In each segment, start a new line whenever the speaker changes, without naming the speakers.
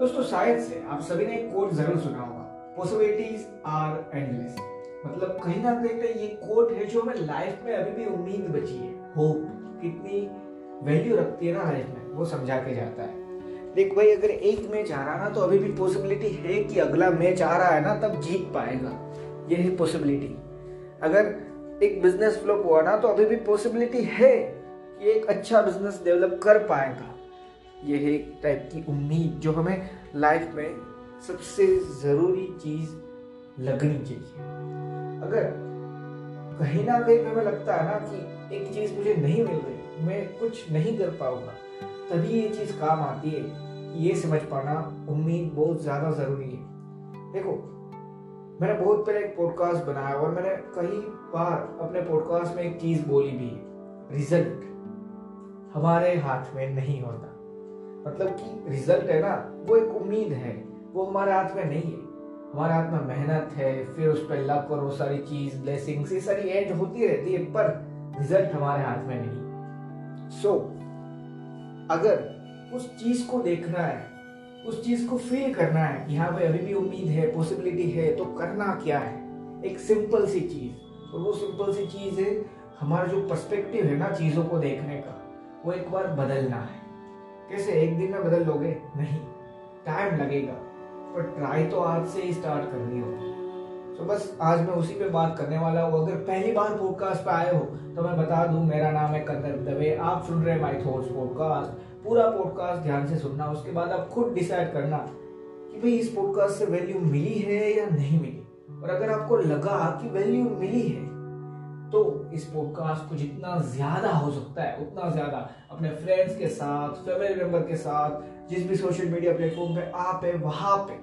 दोस्तों, शायद से आप सभी ने एक कोट ज़रूर सुना होगा। पॉसिबिलिटीज आर एंडलेस मतलब कहीं ना कहीं पे ये कोट है जो हमें लाइफ में अभी भी उम्मीद बची है। होप कितनी वैल्यू रखती है ना लाइफ में, वो समझा के जाता है। देख भाई, अगर एक मैच आ रहा ना तो अभी भी पॉसिबिलिटी है कि अगला मैच आ रहा है ना, तब जीत पाएगा। ये है पॉसिबिलिटी अगर एक बिज़नेस फ्लॉप हुआ ना तो अभी भी पॉसिबिलिटी है कि एक अच्छा बिज़नेस डेवलप कर पाएगा। ये है एक टाइप की उम्मीद जो हमें लाइफ में सबसे ज़रूरी चीज़ लगनी चाहिए। अगर कहीं ना कहीं हमें लगता है ना कि एक चीज़ मुझे नहीं मिल रही, मैं कुछ नहीं कर पाऊँगा, तभी ये चीज़ काम आती है ये समझ पाना उम्मीद बहुत ज़्यादा ज़रूरी है। देखो, मैंने बहुत पहले एक पॉडकास्ट बनाया और मैंने कई बार अपने पॉडकास्ट में एक चीज़ बोली भी रिज़ल्ट हमारे हाथ में नहीं होता। मतलब कि रिज़ल्ट है ना वो एक उम्मीद है वो हमारे हाथ में नहीं है। हमारे हाथ में मेहनत है फिर उस पर लक और वो सारी चीज़ ब्लेसिंग्स ये सारी एंड होती रहती है पर रिज़ल्ट हमारे हाथ में नहीं। सो so, अगर उस चीज़ को देखना है उस चीज़ को फील करना है कि हाँ भाई अभी भी उम्मीद है पॉसिबिलिटी है तो करना क्या है? एक सिंपल सी चीज़। और वो सिंपल सी चीज़ है हमारा जो पर्सपेक्टिव है ना चीज़ों को देखने का वो एक बार बदलना है। कैसे एक दिन में बदल लोगे नहीं टाइम लगेगा, पर ट्राई तो आज से ही स्टार्ट करनी होगी। तो बस आज मैं उसी पे बात करने वाला हूँ। अगर पहली बार पॉडकास्ट पे आए हो तो मैं बता दूँ, मेरा नाम है कंदर दवे। आप सुन रहे माई थॉट्स पॉडकास्ट पूरा पॉडकास्ट ध्यान से सुनना, उसके बाद आप खुद डिसाइड करना कि भाई इस पॉडकास्ट से वैल्यू मिली है या नहीं मिली। और अगर आपको लगा कि वैल्यू मिली है तो इस पॉडकास्ट को जितना ज़्यादा हो सकता है, उतना ज़्यादा अपने फ्रेंड्स के साथ फैमिली मेंबर के साथ, जिस भी सोशल मीडिया प्लेटफॉर्म पे आप है, वहाँ पे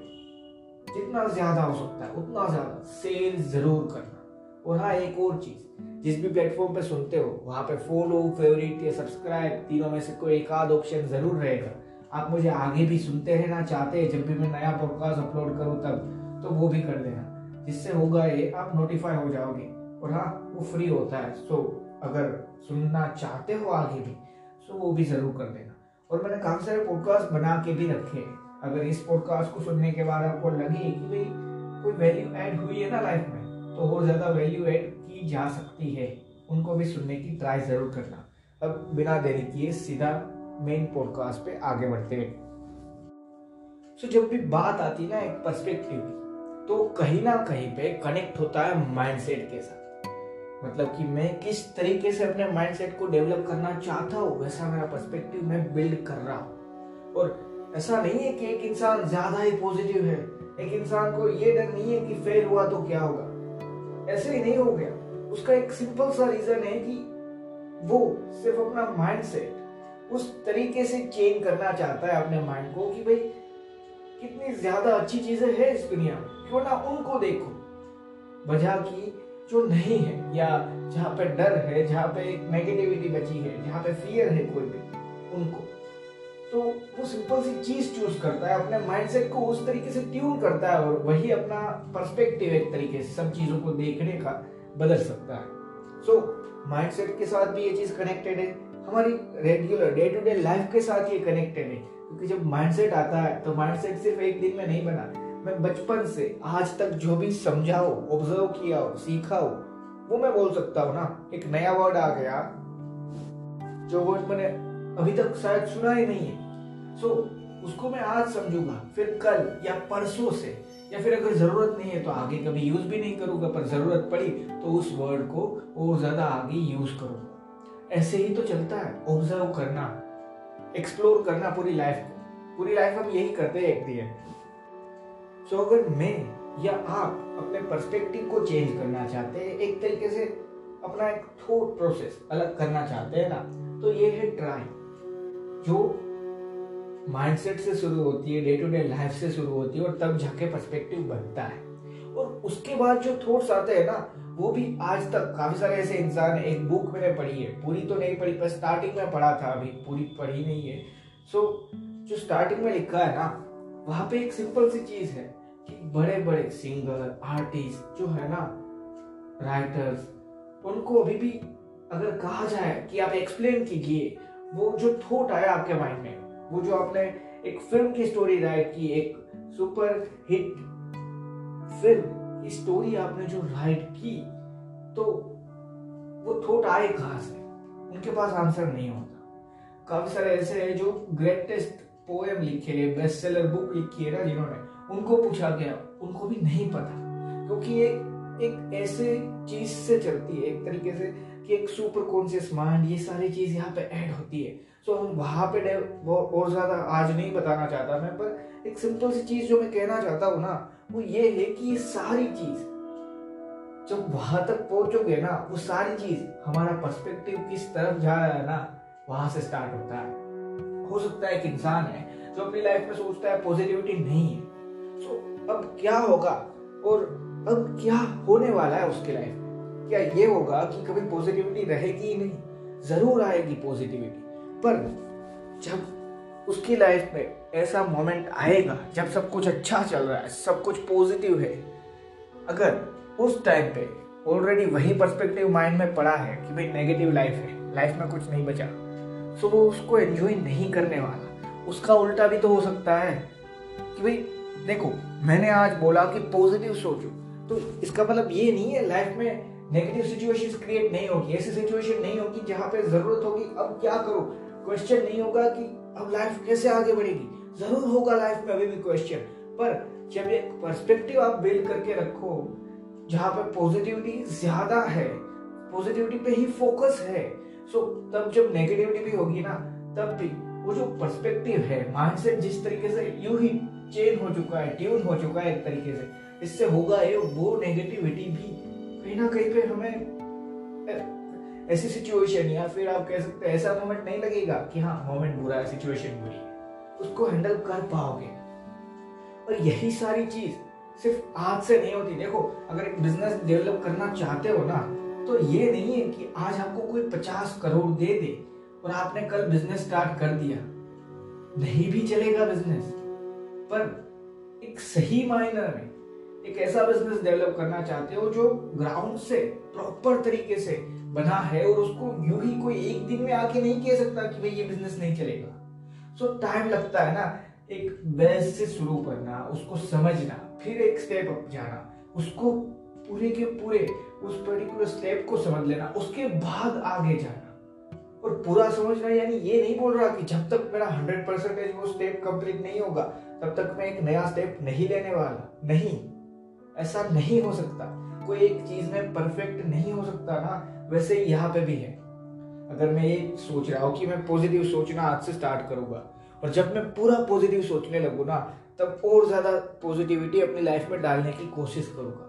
जितना ज़्यादा हो सकता है, उतना ज़्यादा शेयर ज़रूर करना। और हाँ एक और चीज़, जिस भी प्लेटफॉर्म पे सुनते हो, वहाँ पे फॉलो फेवरेट या सब्सक्राइब तीनों में से कोई एक आध ऑप्शन ज़रूर रहेगा। आप मुझे आगे भी सुनते रहना चाहते हैं, जब भी मैं नया पॉडकास्ट अपलोड करूँ तब तो वो भी कर देना जिससे होगा ये, आप नोटिफाई हो जाओगे। और हाँ वो फ्री होता है। सो अगर सुनना चाहते हो आगे भी सो वो भी ज़रूर कर देना। और मैंने काफ़ी सारे पॉडकास्ट बना के भी रखे हैं। अगर इस पॉडकास्ट को सुनने के बाद आपको लगे कि भाई, कोई वैल्यू ऐड हुई है ना लाइफ में तो और ज़्यादा वैल्यू ऐड की जा सकती है। उनको भी सुनने की ट्राई ज़रूर करना। अब बिना देरी किए सीधा मेन पॉडकास्ट पे आगे बढ़ते हैं। सो जब भी बात आती है ना एक पर्सपेक्टिव की तो कहीं ना कहीं पे कनेक्ट होता है माइंडसेट के साथ। मतलब कि मैं किस तरीके से अपने माइंडसेट को डेवलप करना चाहता हूँ, वैसा मेरा पर्सपेक्टिव मैं बिल्ड कर रहा हूँ। और ऐसा नहीं है कि एक इंसान ज़्यादा ही पॉजिटिव है, एक इंसान को ये डर नहीं है कि फेल हुआ तो क्या होगा। ऐसे ही नहीं हो गया। उसका एक सिंपल सा रीजन है कि वो सिर्फ़ अपना माइंडसेट उस तरीके से चेंज करना चाहता है अपने माइंड को कि भाई, कितनी ज़्यादा अच्छी चीज़ें है इस दुनिया में। क्यों ना उनको देखो। वजह की जो नहीं है या जहाँ पे डर है जहाँ पे एक नेगेटिविटी बची है जहाँ पे फियर है कोई भी उनको। तो वो सिंपल सी चीज़ चूज़ करता है अपने माइंडसेट को उस तरीके से ट्यून करता है और वही अपना पर्सपेक्टिव एक तरीके से सब चीज़ों को देखने का बदल सकता है। सो so, माइंडसेट के साथ भी ये चीज़ कनेक्टेड है। हमारी regular day to day life के साथ ये कनेक्टेड है। क्योंकि जब माइंडसेट आता है तो माइंडसेट सिर्फ़ एक दिन में नहीं बना। मैं बचपन से आज तक जो भी समझा हो ऑब्ज़र्व किया हो सीखा हो वो मैं बोल सकता हूँ ना। एक नया वर्ड आ गया जो वर्ड मैंने अभी तक शायद सुना ही नहीं है। सो so, उसको मैं आज समझूँगा फिर कल या परसों से। या फिर अगर ज़रूरत नहीं है तो आगे कभी यूज़ भी नहीं करूँगा पर ज़रूरत पड़ी तो उस वर्ड को और ज़्यादा आगे यूज़ करूँगा। ऐसे ही तो चलता है ऑब्ज़र्व करना एक्सप्लोर करना पूरी लाइफ को। पूरी लाइफ हम यही करते हैं एक दिन। सो अगर मैं या आप अपने पर्सपेक्टिव को चेंज करना चाहते हैं एक तरीके से अपना एक थॉट प्रोसेस अलग करना चाहते हैं ना तो ये है ट्राई जो माइंडसेट से शुरू होती है डे टू डे लाइफ से शुरू होती है और तब जाके पर्सपेक्टिव बनता है। और उसके बाद जो थॉट्स आते हैं ना वो भी आज तक काफ़ी सारे ऐसे इंसान एक बुक मैंने पढ़ी है पूरी तो नहीं पढ़ी पर स्टार्टिंग में पढ़ा था अभी पूरी पढ़ी नहीं है। सो so, जो स्टार्टिंग में लिखा है ना वहाँ पे एक सिंपल सी चीज़ है कि बड़े बड़े सिंगर आर्टिस्ट जो है ना राइटर्स उनको अभी भी अगर कहा जाए कि आप एक्सप्लेन कीजिए, वो जो थॉट आया आपके माइंड में, वो जो आपने एक फ़िल्म की स्टोरी राइट की, एक सुपर हिट फ़िल्म स्टोरी आपने जो राइट की तो वो थोट आए कहाँ से? उनके पास आंसर नहीं होता। काफ़ी सारे ऐसे हैं जो ग्रेटेस्ट पोएम लिखे बेस्ट सेलर बुक लिखी है ना जिन्होंने, उनको पूछा गया, उनको भी नहीं पता। क्योंकि ये एक ऐसे चीज़ से चलती है, एक तरीके से कि एक सुपर कॉन्शियस माइंड ये सारी चीज़ यहाँ पे ऐड होती है। सो हम वहाँ पे वो और ज़्यादा आज नहीं बताना चाहता मैं, पर एक सिंपल सी चीज़ जो मैं कहना चाहता हूँ ना, वो ये है कि ये सारी चीज़ जब वहाँ तक पहुंचोगे ना, वो सारी चीज़ हमारा पर्सपेक्टिव किस तरफ़ जा रहा है ना, वहाँ से स्टार्ट होता है। हो सकता है एक इंसान है जो अपनी लाइफ में सोचता है पॉजिटिविटी नहीं है। सो so, अब क्या होगा? और अब क्या होने वाला है उसकी लाइफ में? क्या ये होगा कि कभी पॉजिटिविटी रहेगी ही नहीं? ज़रूर आएगी पॉजिटिविटी पर जब उसकी लाइफ में ऐसा मोमेंट आएगा जब सब कुछ अच्छा चल रहा है सब कुछ पॉजिटिव है अगर उस टाइम पे ऑलरेडी वही पर्सपेक्टिव माइंड में पड़ा है कि भाई नेगेटिव लाइफ है लाइफ में कुछ नहीं बचा। सो वो उसको एंजॉय नहीं करने वाला। उसका उल्टा भी तो हो सकता है कि भाई, देखो, मैंने आज बोला कि पॉजिटिव सोचो। तो इसका मतलब ये नहीं है लाइफ में नेगेटिव सिचुएशन क्रिएट नहीं होगी। ऐसी सिचुएशन नहीं होगी जहाँ पे ज़रूरत होगी, अब क्या करो? क्वेश्चन नहीं होगा कि अब लाइफ कैसे आगे बढ़ेगी। ज़रूर होगा लाइफ में अभी भी क्वेश्चन पर जब एक पर्सपेक्टिव आप बिल्ड करके रखो, जहाँ पे पॉजिटिविटी ज़्यादा है पॉजिटिविटी पे ही फोकस है सो so, तब जब नेगेटिविटी भी होगी ना तब भी वो जो पर्सपेक्टिव है माइंडसेट जिस तरीके से यू ही चेंज हो चुका है ट्यून हो चुका है एक तरीके से इससे होगा ये वो नेगेटिविटी भी कहीं ना कहीं पे हमें ऐसी सिचुएशन या फिर आप कह सकते हैं ऐसा मोमेंट नहीं लगेगा कि हाँ मोमेंट बुरा है सिचुएशन बुरी है। उसको हैंडल कर पाओगे। और यही सारी चीज़ सिर्फ़ आज से नहीं होती। देखो अगर एक बिज़नेस डेवलप करना चाहते हो ना तो ये नहीं है कि आज आपको कोई पचास करोड़ दे दे और आपने कल बिज़नेस स्टार्ट कर दिया। नहीं भी चलेगा बिज़नेस पर एक सही मायने में एक ऐसा बिज़नेस डेवलप करना चाहते हो जो ग्राउंड से प्रॉपर तरीके से बना है और उसको यूँ ही कोई एक दिन में आके नहीं कह सकता कि भाई ये बिज़नेस नहीं चलेगा। सो so, टाइम लगता है ना एक बेस से शुरू करना उसको समझना फिर एक स्टेप अप जाना उसको पूरे के पूरे उस पर्टिकुलर स्टेप को समझ लेना, उसके बाद आगे जाना। और पूरा समझना यानी ये नहीं बोल रहा कि जब तक मेरा हंड्रेड परसेंटेज वो स्टेप कंप्लीट नहीं होगा, तब तक मैं एक नया स्टेप नहीं लेने वाला। नहीं। ऐसा नहीं हो सकता। कोई एक चीज़ में परफेक्ट नहीं हो सकता ना, वैसे यहाँ पे भी है। अगर मैं ये सोच रहा हूँ कि मैं पॉजिटिव सोचना आज से स्टार्ट करूँगा, और जब मैं पूरा पॉजिटिव सोचने लगू ना, तब और ज़्यादा पॉजिटिविटी अपनी लाइफ में डालने की कोशिश करूँगा।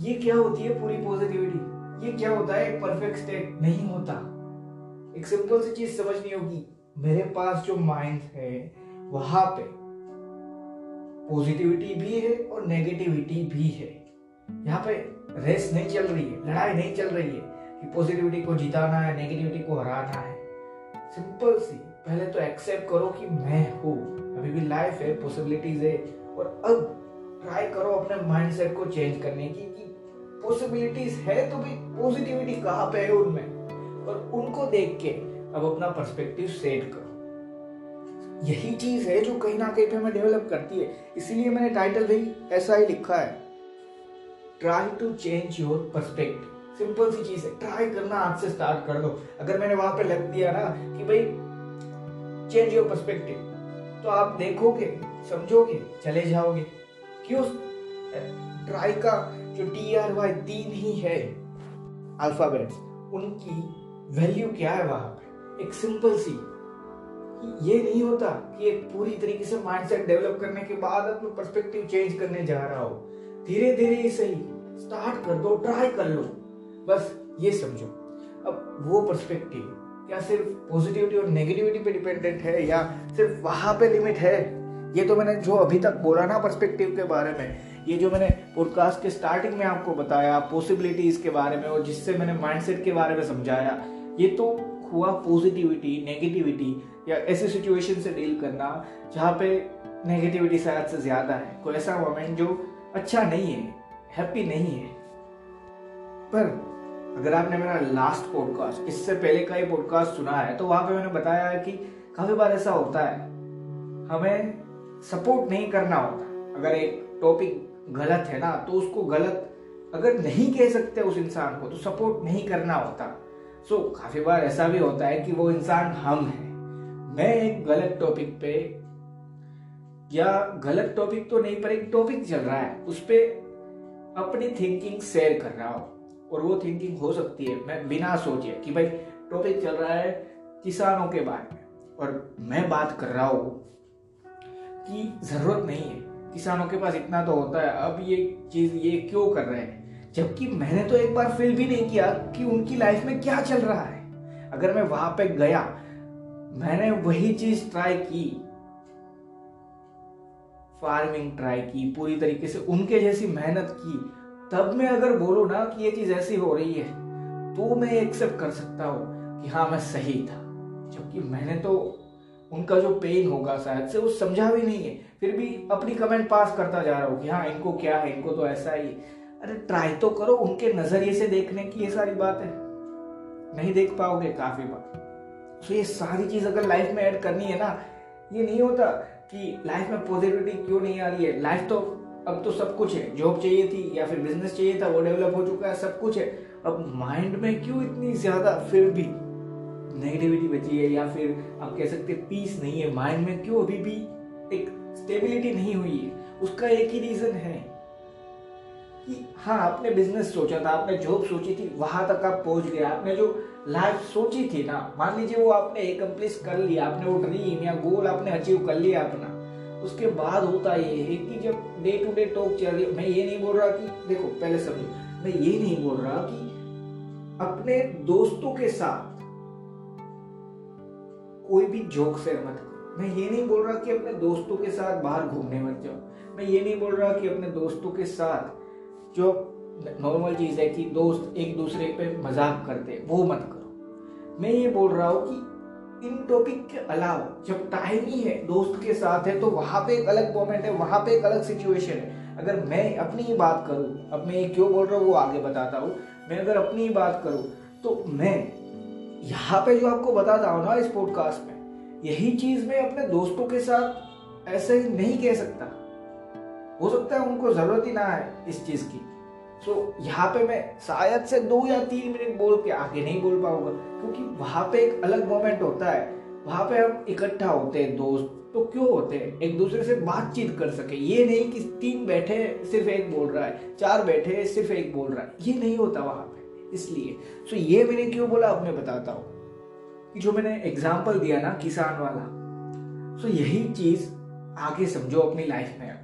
ये क्या होती है पूरी पॉजिटिविटी ये क्या होता है एक परफेक्ट स्टेट नहीं होता। एक सिंपल सी चीज़ समझनी होगी। मेरे पास जो माइंड है वहाँ पे पॉजिटिविटी भी है और नेगेटिविटी भी है। यहाँ पे रेस नहीं चल रही है लड़ाई नहीं चल रही है। कि पॉजिटिविटी को जिताना है नेगेटिविटी को हराना है। सिंपल सी। पहले तो एक्सेप्ट करो कि मैं हूँ। अभी भी लाइफ है पॉसिबिलिटीज है। और अब ट्राई करो अपने माइंडसेट को चेंज करने की, कि पॉसिबिलिटीज है तो भी पॉजिटिविटी कहाँ पे है उनमें? और उनको देख के अब अपना पर्सपेक्टिव सेट करो। यही चीज़ है जो कहीं ना कहीं पे हमें डेवलप करती है। इसीलिए मैंने टाइटल भी ऐसा ही लिखा है। Try to change your perspective simple सी चीज़ है। ट्राई करना आज से स्टार्ट कर दो। अगर मैंने वहाँ पे लग दिया ना कि भाई चेंज योर परस्पेक्टिव तो आप देखोगे, समझोगे, चले जाओगे। क्यों? ट्राई का जो टी आर वाई तीन ही है अल्फाबेट्स उनकी वैल्यू क्या है वहाँ पे? एक सिंपल सी। ये नहीं होता कि एक पूरी तरीके से माइंडसेट डेवलप करने के बाद अपना पर्सपेक्टिव चेंज करने जा रहा हो। धीरे धीरे ही सही। स्टार्ट कर दो ट्राई कर लो। बस ये समझो। अब वो पर्सपेक्टिव क्या सिर्फ़ पॉजिटिविटी और नेगेटिविटी पे डिपेंडेंट है या सिर्फ़ वहाँ पे लिमिट है? ये तो मैंने जो अभी तक बोला ना पर्सपेक्टिव के बारे में, ये जो मैंने पॉडकास्ट के स्टार्टिंग में आपको बताया पॉसिबिलिटीज के बारे में और जिससे मैंने माइंडसेट के बारे में समझाया, ये तो हुआ पॉजिटिविटी नेगेटिविटी या ऐसी सिचुएशन से डील करना जहाँ पे नेगेटिविटी शायद से ज़्यादा है। कोई ऐसा मोमेंट जो अच्छा नहीं है हैप्पी नहीं है। पर अगर आपने मेरा लास्ट पॉडकास्ट इससे पहले का ही पॉडकास्ट सुना है तो वहाँ पे मैंने बताया है कि काफ़ी बार ऐसा होता है। हमें सपोर्ट नहीं करना होता। अगर एक टॉपिक गलत है ना तो उसको गलत अगर नहीं कह सकते उस इंसान को तो सपोर्ट नहीं करना होता। सो so, काफ़ी बार ऐसा भी होता है कि वो इंसान हम है। मैं एक गलत टॉपिक पे या गलत टॉपिक तो नहीं पर एक टॉपिक चल रहा है उस पर अपनी थिंकिंग शेयर कर रहा हूँ। और वो थिंकिंग हो सकती है मैं बिना सोचे कि भाई टॉपिक चल रहा है किसानों के बारे में और मैं बात कर रहा हूँ कि ज़रूरत नहीं है। किसानों के पास इतना तो होता है। अब ये चीज़ ये क्यों कर रहे हैं? जबकि मैंने तो एक बार फील भी नहीं किया कि उनकी लाइफ में क्या चल रहा है। अगर मैं वहाँ पे गया, मैंने वही चीज़ ट्राई की। फ़ार्मिंग ट्राई की, पूरी तरीके से उनके जैसी मेहनत की। तब मैं अगर बोलू ना कि ये चीज़ ऐसी हो रही है तो मैं एक्सेप्ट कर सकता हूँ कि हाँ मैं सही था। जबकि मैंने तो उनका जो पेन होगा शायद से, वो समझा भी नहीं है। फिर भी अपनी कमेंट पास करता जा रहा हूँ कि हाँ इनको क्या है? इनको तो ऐसा ही। अरे ट्राई तो करो, उनके नज़रिए से देखने की ये सारी बात है। नहीं देख पाओगे काफ़ी बार। तो ये सारी चीज़ अगर लाइफ में ऐड करनी है ना, ये नहीं होता कि लाइफ में पॉजिटिविटी क्यों नहीं आ रही है। लाइफ तो अब तो सब कुछ है। जॉब चाहिए थी या फिर बिज़नेस चाहिए था, वो डेवलप हो चुका है, सब कुछ है। अब माइंड में क्यों इतनी ज़्यादा फिर भी नेगेटिविटी बची है या फिर आप कह सकते पीस नहीं है। माइंड में क्यों अभी भी एक स्टेबिलिटी नहीं हुई है? उसका एक ही रीजन है कि हाँ आपने बिज़नेस सोचा था, आपने जॉब सोची थी, वहाँ तक आप पहुँच गए। आपने जो लाइफ सोची थी ना, मान लीजिए वो आपने एकम्प्लिश कर लिया, आपने वो ड्रीम या गोल आपने अचीव कर लिया अपना। उसके बाद होता ये है कि जब डे टू डे टॉक चल रही, मैं ये नहीं बोल रहा कि, देखो, पहले समझो, मैं ये नहीं बोल रहा कि अपने दोस्तों के साथ कोई भी जोक शेयर मत मैं ये नहीं बोल रहा कि अपने दोस्तों के साथ बाहर घूमने मत जाओ। मैं ये नहीं बोल रहा कि अपने दोस्तों के साथ जो नॉर्मल चीज़ है कि दोस्त एक दूसरे पे मज़ाक करते वो मत करो। मैं ये बोल रहा हूँ कि इन टॉपिक के अलावा जब टाइम ही है, दोस्त के साथ है तो वहाँ पे एक अलग मोमेंट है, वहाँ पे एक अलग सिचुएशन है। अगर मैं अपनी ही बात करूँ, अब मैं ये क्यों बोल रहा हूँ, वो आगे बताता हूँ। मैं अगर अपनी ही बात करूँ तो मैं यहाँ पे जो आपको बताता हूँ ना इस पॉडकास्ट में यही चीज़ मैं अपने दोस्तों के साथ ऐसे ही नहीं कह सकता। हो सकता है उनको ज़रूरत ही ना है इस चीज़ की। सो so, यहाँ पे मैं शायद से दो या तीन मिनट बोल के आगे नहीं बोल पाऊँगा क्योंकि वहाँ पे एक अलग मोमेंट होता है। वहाँ पे हम इकट्ठा होते हैं दोस्त तो क्यों होते हैं? एक दूसरे से बातचीत कर सके। ये नहीं कि तीन बैठे सिर्फ़ एक बोल रहा है चार बैठे सिर्फ़ एक बोल रहा है। ये नहीं होता वहाँ इसलिए। सो ये मैंने क्यों बोला? अब मैं बताता हूँ। कि जो मैंने एग्ज़ाम्पल दिया ना, किसान वाला सो यही चीज़ आगे समझो अपनी लाइफ में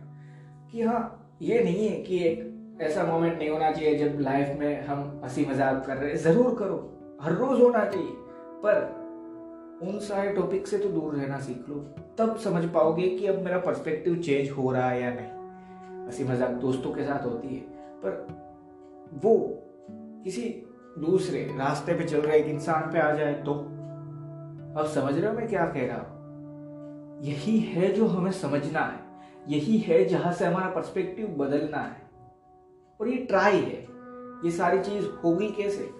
कि हाँ ये नहीं है कि एक ऐसा मोमेंट नहीं होना चाहिए जब लाइफ में हम हँसी मज़ाक कर रहे हैं। ज़रूर करो, हर रोज होना चाहिए, पर उन सारे टॉपिक से तो दूर रहना सीख लो। तब समझ पाओगे कि अब मेरा पर्सपेक्टिव चेंज हो रहा है या नहीं। हँसी मज़ाक दोस्तों के साथ होती है, पर वो किसी दूसरे रास्ते पे चल रहे एक इंसान पे आ जाए तो? अब समझ रहे हो मैं क्या कह रहा हूँ? यही है जो हमें समझना है। यही है जहाँ से हमारा पर्सपेक्टिव बदलना है। और ये ट्राई है। ये सारी चीज़ होगी कैसे?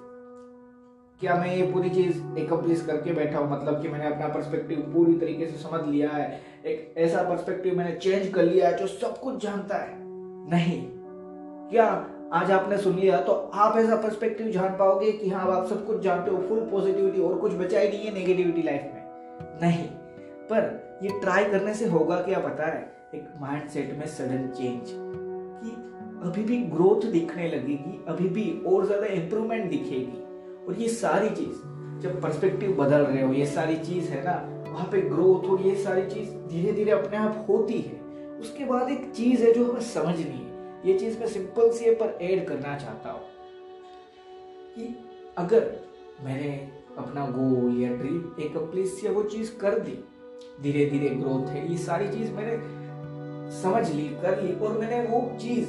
क्या मैं ये पूरी चीज़ एकम्प्लिश करके बैठा हूँ? मतलब कि मैंने अपना पर्सपेक्टिव पूरी तरीके से समझ लिया है। एक ऐसा पर्सपेक्टिव मैंने चेंज कर लिया है जो सब कुछ जानता है। नहीं। क्या आज आपने सुन लिया तो आप ऐसा पर्सपेक्टिव जान पाओगे कि हाँ आप सब कुछ जानते हो फुल पॉजिटिविटी और कुछ बचा ही नहीं है नेगेटिविटी लाइफ में। नहीं। पर ये ट्राई करने से होगा क्या पता है? एक माइंड सेट में सडन चेंज कि अभी भी ग्रोथ दिखने लगेगी, अभी भी और ज़्यादा इंप्रूवमेंट दिखेगी। और ये सारी चीज़, जब पर्सपेक्टिव बदल रहे हो, ये सारी चीज़ है ना, वहाँ पे ग्रोथ और ये सारी चीज़ धीरे धीरे अपने आप होती है। उसके बाद एक चीज़ है जो हमें समझनी है। ये चीज़ मैं सिंपल सी है, पर ऐड करना चाहता हूँ कि अगर मैंने अपना गोल या ड्रीम एक या वो चीज़ कर दी, धीरे धीरे ग्रोथ है, ये सारी चीज़ मैंने समझ ली, कर ली, और मैंने वो चीज़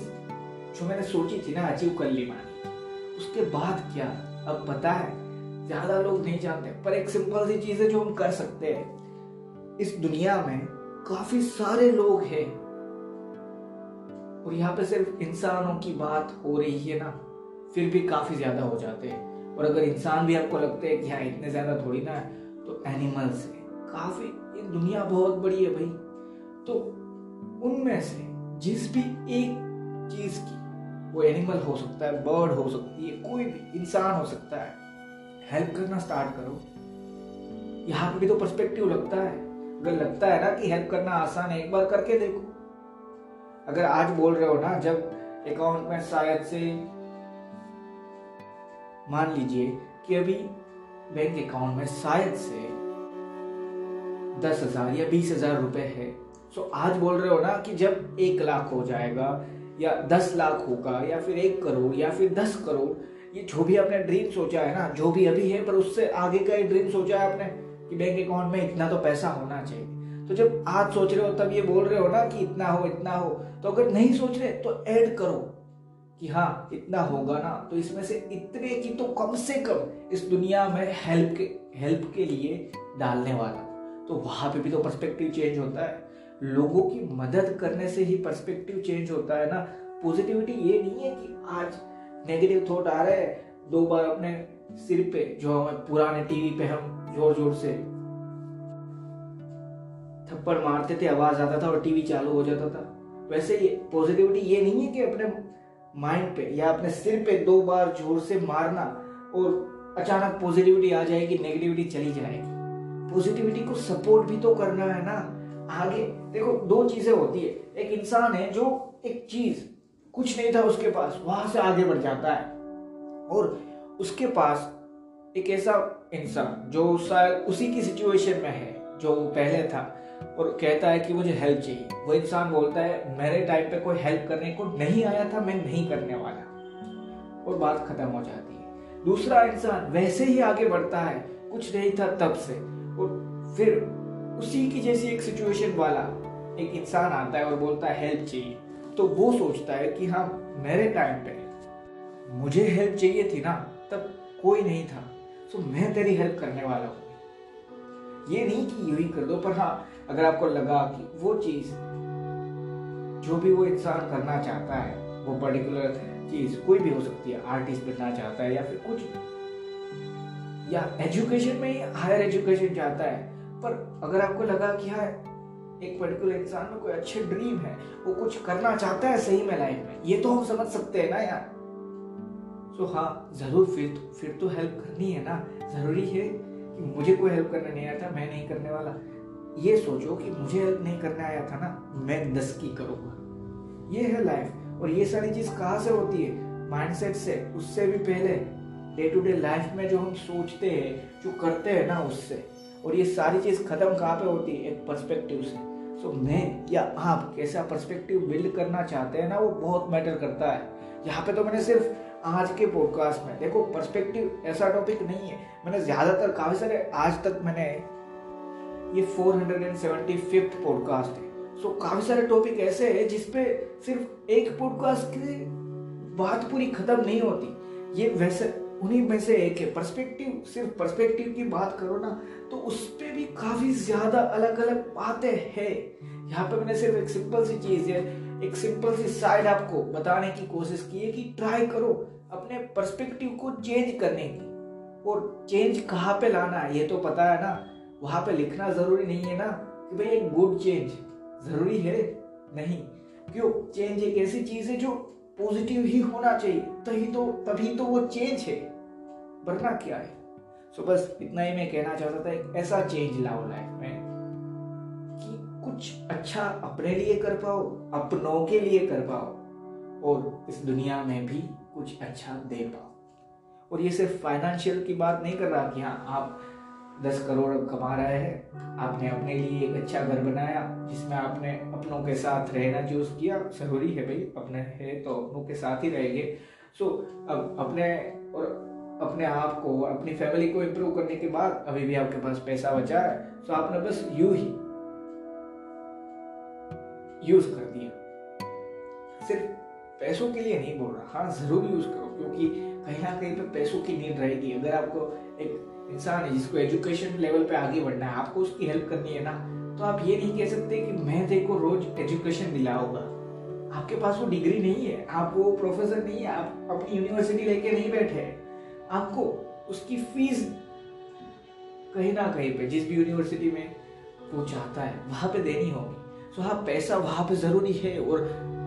जो मैंने सोची थी ना अचीव कर ली मैंने उसके बाद क्या? अब पता है, ज़्यादा लोग नहीं जानते, पर एक सिंपल सी चीज़ है जो हम कर सकते हैं। इस दुनिया में काफ़ी सारे लोग हैं और यहाँ पे सिर्फ़ इंसानों की बात हो रही है ना, फिर भी काफ़ी ज़्यादा हो जाते हैं। और अगर इंसान भी आपको लगते हैं कि हाँ इतने ज़्यादा थोड़ी ना है तो एनिमल्स है। काफ़ी, ये दुनिया बहुत बड़ी है भाई। तो उनमें से जिस भी एक चीज़ की, वो एनिमल हो सकता है बर्ड हो सकती है, कोई भी इंसान हो सकता है हेल्प करना स्टार्ट करो। यहाँ पे भी तो पर्सपेक्टिव लगता है। अगर लगता है ना कि हेल्प करना आसान है, एक बार करके देखो। अगर आज बोल रहे हो ना, जब अकाउंट में शायद से मान लीजिए कि अभी बैंक अकाउंट में शायद से दस हज़ार या बीस हज़ार रुपए है सो आज बोल रहे हो ना कि जब एक लाख हो जाएगा या दस लाख होगा या फिर एक करोड़ या फिर दस करोड़, ये जो भी आपने ड्रीम सोचा है ना, जो भी अभी है, पर उससे आगे का एक ड्रीम सोचा है आपने कि बैंक अकाउंट में इतना तो पैसा होना चाहिए। तो जब आज सोच रहे हो, तब ये बोल रहे हो ना कि इतना हो इतना हो तो अगर नहीं सोच रहे तो ऐड करो कि हाँ इतना होगा ना। तो इसमें से इतने की तो कम से कम इस दुनिया में हेल्प के हेल्प के लिए डालने वाला। तो वहाँ पे भी तो पर्सपेक्टिव चेंज होता है। लोगों की मदद करने से ही पर्सपेक्टिव चेंज होता है ना। पॉजिटिविटी ये नहीं है कि आज नेगेटिव थॉट आ रहे हैं, दो बार अपने सिर पे जो हमें पुराने टीवी पे हम ज़ोर ज़ोर से थप्पड़ मारते थे, आवाज़ आता था और टीवी चालू हो जाता था। वैसे ये पॉजिटिविटी ये नहीं है कि अपने माइंड पे या अपने सिर पे दो बार ज़ोर से मारना और अचानक पॉजिटिविटी आ जाएगी नेगेटिविटी चली जाएगी। पॉजिटिविटी को सपोर्ट भी तो करना है ना। आगे, देखो, दो चीज़ें होती है। एक इंसान है जो एक चीज़, कुछ नहीं था उसके पास, वहाँ से आगे बढ़ जाता है। और उसके पास एक ऐसा इंसान जो शायद उसी की सिचुएशन में है, जो पहले था। और कहता है कि मुझे हेल्प चाहिए। वो इंसान बोलता है, मेरे टाइम पे कोई हेल्प करने को नहीं आया था, मैं नहीं करने वाला। और बात खत्म हो जाती है। दूसरा इंसान वैसे ही आगे बढ़ता है, कुछ नहीं था तब से। और फिर उसी की जैसी एक सिचुएशन वाला एक इंसान आता है और बोलता है हेल्प चाहिए। तो वो सोचता है कि हाँ मेरे टाइम पे मुझे हेल्प चाहिए थी ना, तब कोई नहीं था। तो मैं तेरी हेल्प करने वाला हूँ। ये नहीं कि यू ही कर दो पर हाँ अगर आपको लगा कि वो चीज़ जो भी वो इंसान करना चाहता है वो पर्टिकुलर चीज़ कोई भी हो सकती है आर्टिस्ट बनना चाहता है या फिर कुछ या एजुकेशन में हायर एजुकेशन चाहता है पर अगर आपको लगा कि हाँ एक पर्टिकुलर इंसान में कोई अच्छे ड्रीम है वो कुछ करना चाहता है सही में लाइफ में ये तो हम समझ सकते हैं ना यार। सो हाँ ज़रूर फिर तो, फिर तो हेल्प करनी है ना ज़रूरी है मुझे कोई हेल्प करने नहीं आया था मैं नहीं करने वाला। ये सोचो कि मुझे हेल्प नहीं करने आया था ना मैं दस की करूँगा। ये है लाइफ और ये सारी चीज़ कहाँ से होती है? माइंडसेट से उससे भी पहले। डे टू डे लाइफ में जो हम सोचते हैं जो करते हैं ना उससे और ये सारी चीज़ खत्म कहाँ पे होती है? एक पर्सपेक्टिव से। सो so, मैं या आप कैसा पर्सपेक्टिव बिल्ड करना चाहते हैं ना वो बहुत मैटर करता है। यहाँ पे तो मैंने सिर्फ़ आज के पॉडकास्ट में। देखो पर्सपेक्टिव ऐसा टॉपिक नहीं है। मैंने ज़्यादातर काफ़ी सारे आज तक मैंने ये 475th पॉडकास्ट है। सो so, काफ़ी सारे टॉपिक ऐसे हैं जिसपे सिर्फ़ एक पॉडकास्ट की बात पूरी खत्म नहीं होती। ये वैसे उन्हीं में से एक है। पर्सपेक्टिव सिर्फ़ पर्सपेक्टिव की बात करो ना तो उस पर भी काफ़ी ज़्यादा अलग अलग बातें हैं। यहाँ पे मैंने सिर्फ़ एक सिंपल सी चीज़ है। एक सिंपल सी साइड आपको बताने की कोशिश की है कि ट्राई करो अपने पर्सपेक्टिव को चेंज करने की। और चेंज कहाँ पे लाना है? ये तो पता है ना। वहाँ पे लिखना ज़रूरी नहीं है ना कि भाई एक गुड चेंज ज़रूरी है? नहीं। क्यों? चेंज एक ऐसी चीज़ है जो पॉजिटिव ही होना चाहिए। तभी तो तभी तो वो चेंज है। वरना क्या है? सो बस इतना ही मैं कहना चाहता था ऐसा चेंज लाओ लाइफ में। कुछ अच्छा अपने लिए कर पाओ, अपनों के लिए कर पाओ, और इस दुनिया में भी कुछ अच्छा दे पाओ। और ये सिर्फ़ फाइनेंशियल की बात नहीं कर रहा कि हाँ आप दस करोड़ कमा रहे हैं, आपने अपने लिए एक अच्छा घर बनाया, जिसमें आपने अपनों के साथ रहना चूज़ किया। ज़रूरी है भाई, अपने है तो अपनों के साथ ही रहेंगे। सो अब अपने और अपने आप को अपनी फैमिली को इम्प्रूव करने के बाद अभी भी आपके पास पैसा बचा है तो आपने बस यू ही यूज़ कर दिया। सिर्फ़ पैसों के लिए नहीं बोल रहा हाँ ज़रूर यूज़ करो, क्योंकि कहीं ना कहीं पर पैसों की नीड रहेगी। अगर आपको एक इंसान है जिसको एजुकेशन लेवल पे आगे बढ़ना है, आपको उसकी हेल्प करनी है ना तो आप ये नहीं कह सकते कि मैं देखो रोज एजुकेशन दिलाऊँगा आपके पास वो डिग्री नहीं है, आप वो प्रोफेसर नहीं है, आप अपनी यूनिवर्सिटी लेके नहीं बैठे। आपको उसकी फ़ीस कहीं ना कहीं पे, जिस भी यूनिवर्सिटी में वो चाहता है, वहाँ पे देनी होगी। सो हाँ पैसा वहाँ पे ज़रूरी है और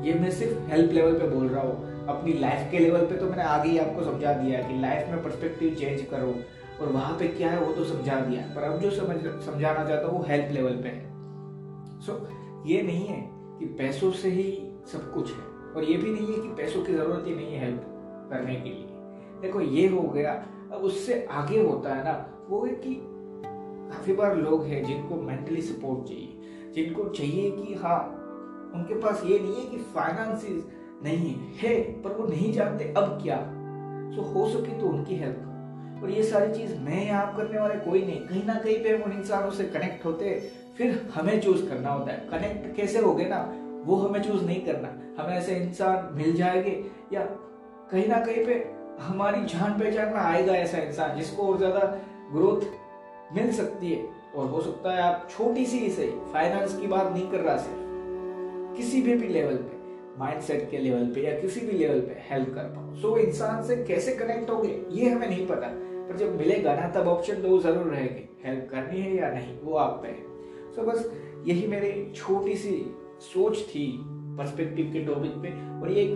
ये मैं सिर्फ़ हेल्प लेवल पे बोल रहा हूँ। अपनी लाइफ के लेवल पे तो मैंने आगे ही आपको समझा दिया कि लाइफ में परस्पेक्टिव चेंज करो और वहाँ पे क्या है वो तो समझा दिया। पर अब जो समझ समझाना चाहता हूँ वो हेल्प लेवल पे है। सो so, ये नहीं है कि पैसों से ही सब कुछ है और ये भी नहीं है कि पैसों की ज़रूरत ही नहीं है हेल्प करने के लिए। देखो ये हो गया। अब उससे आगे होता है ना वो है कि काफ़ी बार लोग हैं जिनको मेंटली सपोर्ट चाहिए। जिनको चाहिए कि हाँ उनके पास ये नहीं है कि फाइनेंसिस नहीं है, पर वो नहीं जानते अब क्या। सो हो सके तो उनकी हेल्प और ये सारी चीज़ मैं या आप करने वाले कोई नहीं। कहीं ना कहीं पे हम उन इंसानों से कनेक्ट होते, फिर हमें चूज़ करना होता है। कनेक्ट कैसे हो गए ना, वो हमें चूज़ नहीं करना। हमें ऐसे इंसान मिल जाएँगे, या कहीं ना कहीं पे हमारी जान पहचान में आएगा ऐसा इंसान, जिसको और ज़्यादा ग्रोथ मिल सकती है। और हो सकता है आप छोटी सी सही फाइनेंस की बात नहीं कर रहा सिर्फ़ किसी भी भी लेवल पे माइंडसेट के लेवल पे या किसी भी लेवल पे हेल्प कर पाओ सो so, इंसान से कैसे कनेक्ट हो गए ये हमें नहीं पता। पर जब मिलेगा ना तब ऑप्शन दो ज़रूर रहेंगे हेल्प करनी है या नहीं वो आप पे है। सो so, बस यही मेरी छोटी सी सोच थी पर्सपेक्टिव के टॉपिक पे और ये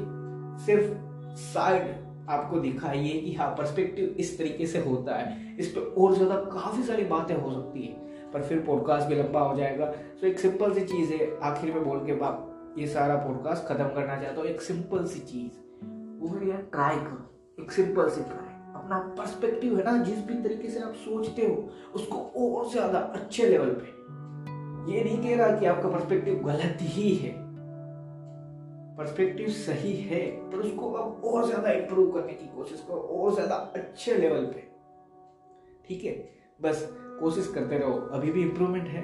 सिर्फ़ साइड आपको दिखाइए कि हाँ पर्सपेक्टिव इस तरीके से होता है। इस पर और ज़्यादा काफ़ी सारी बातें हो सकती है। पर फिर पॉडकास्ट भी लंबा हो जाएगा। तो एक सिंपल सी चीज़ है, आखिर में बोल के बाप, ये सारा पॉडकास्ट खत्म करना चाहता हूँ। एक सिंपल सी चीज़। वो यार ट्राई करो। एक सिंपल सी ट्राई अपना पर्सपेक्टिव है ना, जिस भी तरीके से आप सोचते हो, उसको और ज़्यादा अच्छे लेवल पे। ये नहीं कह रहा कि आपका पर्सपेक्टिव गलत ही है। पर्सपेक्टिव सही है, पर उसको अब और ज़्यादा इंप्रूव करने की कोशिश करो, और ज़्यादा अच्छे लेवल पे। ठीक है? बस। कोशिश करते रहो। अभी भी इंप्रूवमेंट है।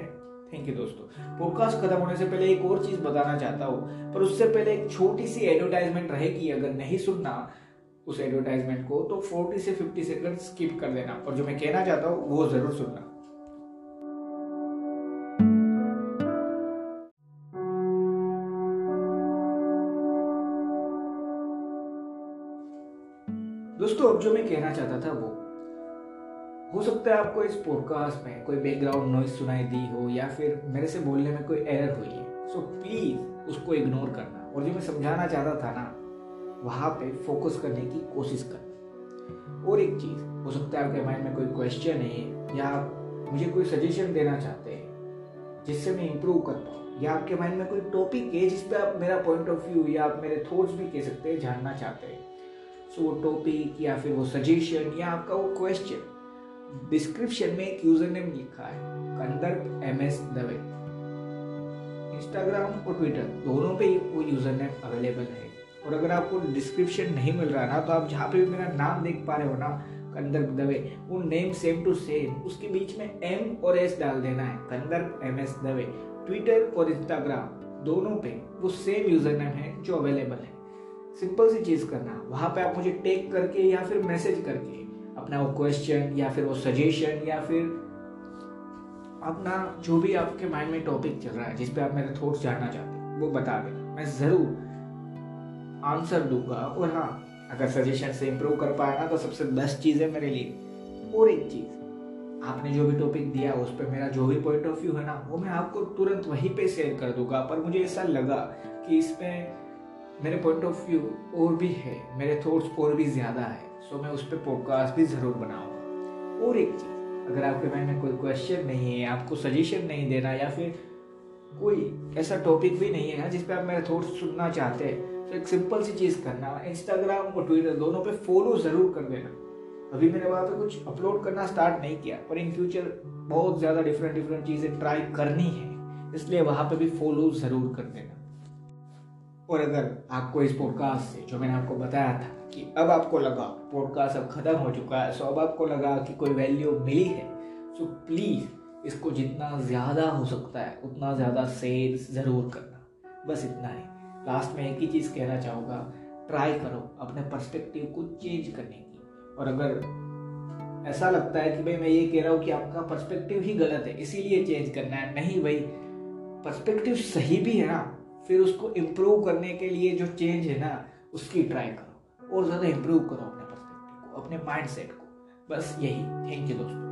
थैंक यू दोस्तों। पॉडकास्ट खत्म होने से पहले एक और चीज़ बताना चाहता हूँ। पर उससे पहले एक छोटी सी एडवर्टाइजमेंट रहेगी। अगर नहीं सुनना उस एडवर्टाइजमेंट को तो 40 से 50 सेकंड स्किप कर देना। और जो मैं कहना चाहता हूँ, वो ज़रूर सुनना। दोस्तों, अब जो मैं कहना चाहता था, वो। हो सकता है आपको इस पॉडकास्ट में कोई बैकग्राउंड नॉइज़ सुनाई दी हो या फिर मेरे से बोलने में कोई एरर हुई है। सो प्लीज़ उसको इग्नोर करना। और जो मैं समझाना चाहता था ना वहाँ पे फोकस करने की कोशिश करना। और एक चीज़ हो सकता है आपके माइंड में कोई क्वेश्चन है या आप मुझे कोई सजेशन देना चाहते हैं जिससे मैं इम्प्रूव कर पाऊँ। या आपके माइंड में कोई टॉपिक है जिस पर आप मेरा पॉइंट ऑफ़ व्यू या आप मेरे थॉट्स भी कह सकते हैं जानना चाहते हैं। सो so, वो टॉपिक या फिर वो सजेशन या आपका वो क्वेश्चन डिस्क्रिप्शन में एक यूज़र नेम लिखा है, Kandarp M S Dave. Instagram और ट्विटर, दोनों पे वो यूज़र नेम अवेलेबल है। और अगर आपको डिस्क्रिप्शन नहीं मिल रहा ना तो आप जहाँ पे भी मेरा नाम देख पा रहे हो ना, कंदर्प दवे, वो नेम सेम टू सेम उसके बीच में एम और एस डाल देना है, Kandarp M S Dave. Twitter और इंस्टाग्राम, दोनों पे वो सेम यूज़र नेम है जो अवेलेबल है। सिंपल सी चीज़ करना, वहाँ पे आप मुझे टेक करके या फिर मैसेज करके अपना वो क्वेश्चन या फिर वो सजेशन या फिर अपना जो भी आपके माइंड में टॉपिक चल रहा है, जिस पे आप मेरे थॉट्स जानना चाहते हैं, वो बता देना। मैं ज़रूर आंसर दूँगा और हाँ अगर सजेशन से इम्प्रूव कर पाया ना तो सबसे बेस्ट चीज़ है मेरे लिए और एक चीज़, आपने जो भी टॉपिक दिया, उस पर मेरा जो भी पॉइंट ऑफ़ व्यू है ना, वो मैं आपको तुरंत वहीं पे शेयर कर दूँगा। पर मुझे ऐसा लगा कि इसमें मेरे पॉइंट ऑफ़ व्यू और भी है, मेरे थॉट्स और भी ज़्यादा है। सो मैं उस पर पॉडकास्ट भी ज़रूर बनाऊँगा। और एक चीज़, अगर आपके माइंड में कोई क्वेश्चन नहीं है, आपको सजेशन नहीं देना या फिर कोई ऐसा टॉपिक भी नहीं है ना, जिस पे आप मेरे थॉट्स सुनना चाहते हैं तो एक सिंपल सी चीज़ करना। इंस्टाग्राम और ट्विटर दोनों पे फॉलो ज़रूर कर देना। अभी मैंने वहाँ पे कुछ अपलोड करना स्टार्ट नहीं किया, पर इन फ्यूचर बहुत ज़्यादा डिफरेंट डिफरेंट चीज़ें ट्राई करनी है, इसलिए वहाँ पे भी फॉलो ज़रूर कर देना। और अगर आपको इस पॉडकास्ट से, जो मैंने आपको बताया था कि अब आपको लगा पॉडकास्ट अब खत्म हो चुका है सो अब आपको लगा कि कोई वैल्यू मिली है। सो प्लीज़ इसको जितना ज़्यादा हो सकता है, उतना ज़्यादा शेयर ज़रूर करना। बस इतना है। लास्ट में एक ही चीज़ कहना चाहूँगा ट्राई करो अपने पर्सपेक्टिव को चेंज करने की। और अगर ऐसा लगता है कि भाई मैं ये कह रहा हूँ कि आपका पर्सपेक्टिव ही गलत है, इसीलिए चेंज करना है। नहीं भाई पर्सपेक्टिव सही भी है ना, फिर उसको इम्प्रूव करने के लिए जो चेंज है ना, उसकी ट्राई करो। और ज़्यादा इम्प्रूव करो अपने पर्सपेक्टिव को, अपने माइंड सेट को। बस यही। थैंक यू दोस्तों।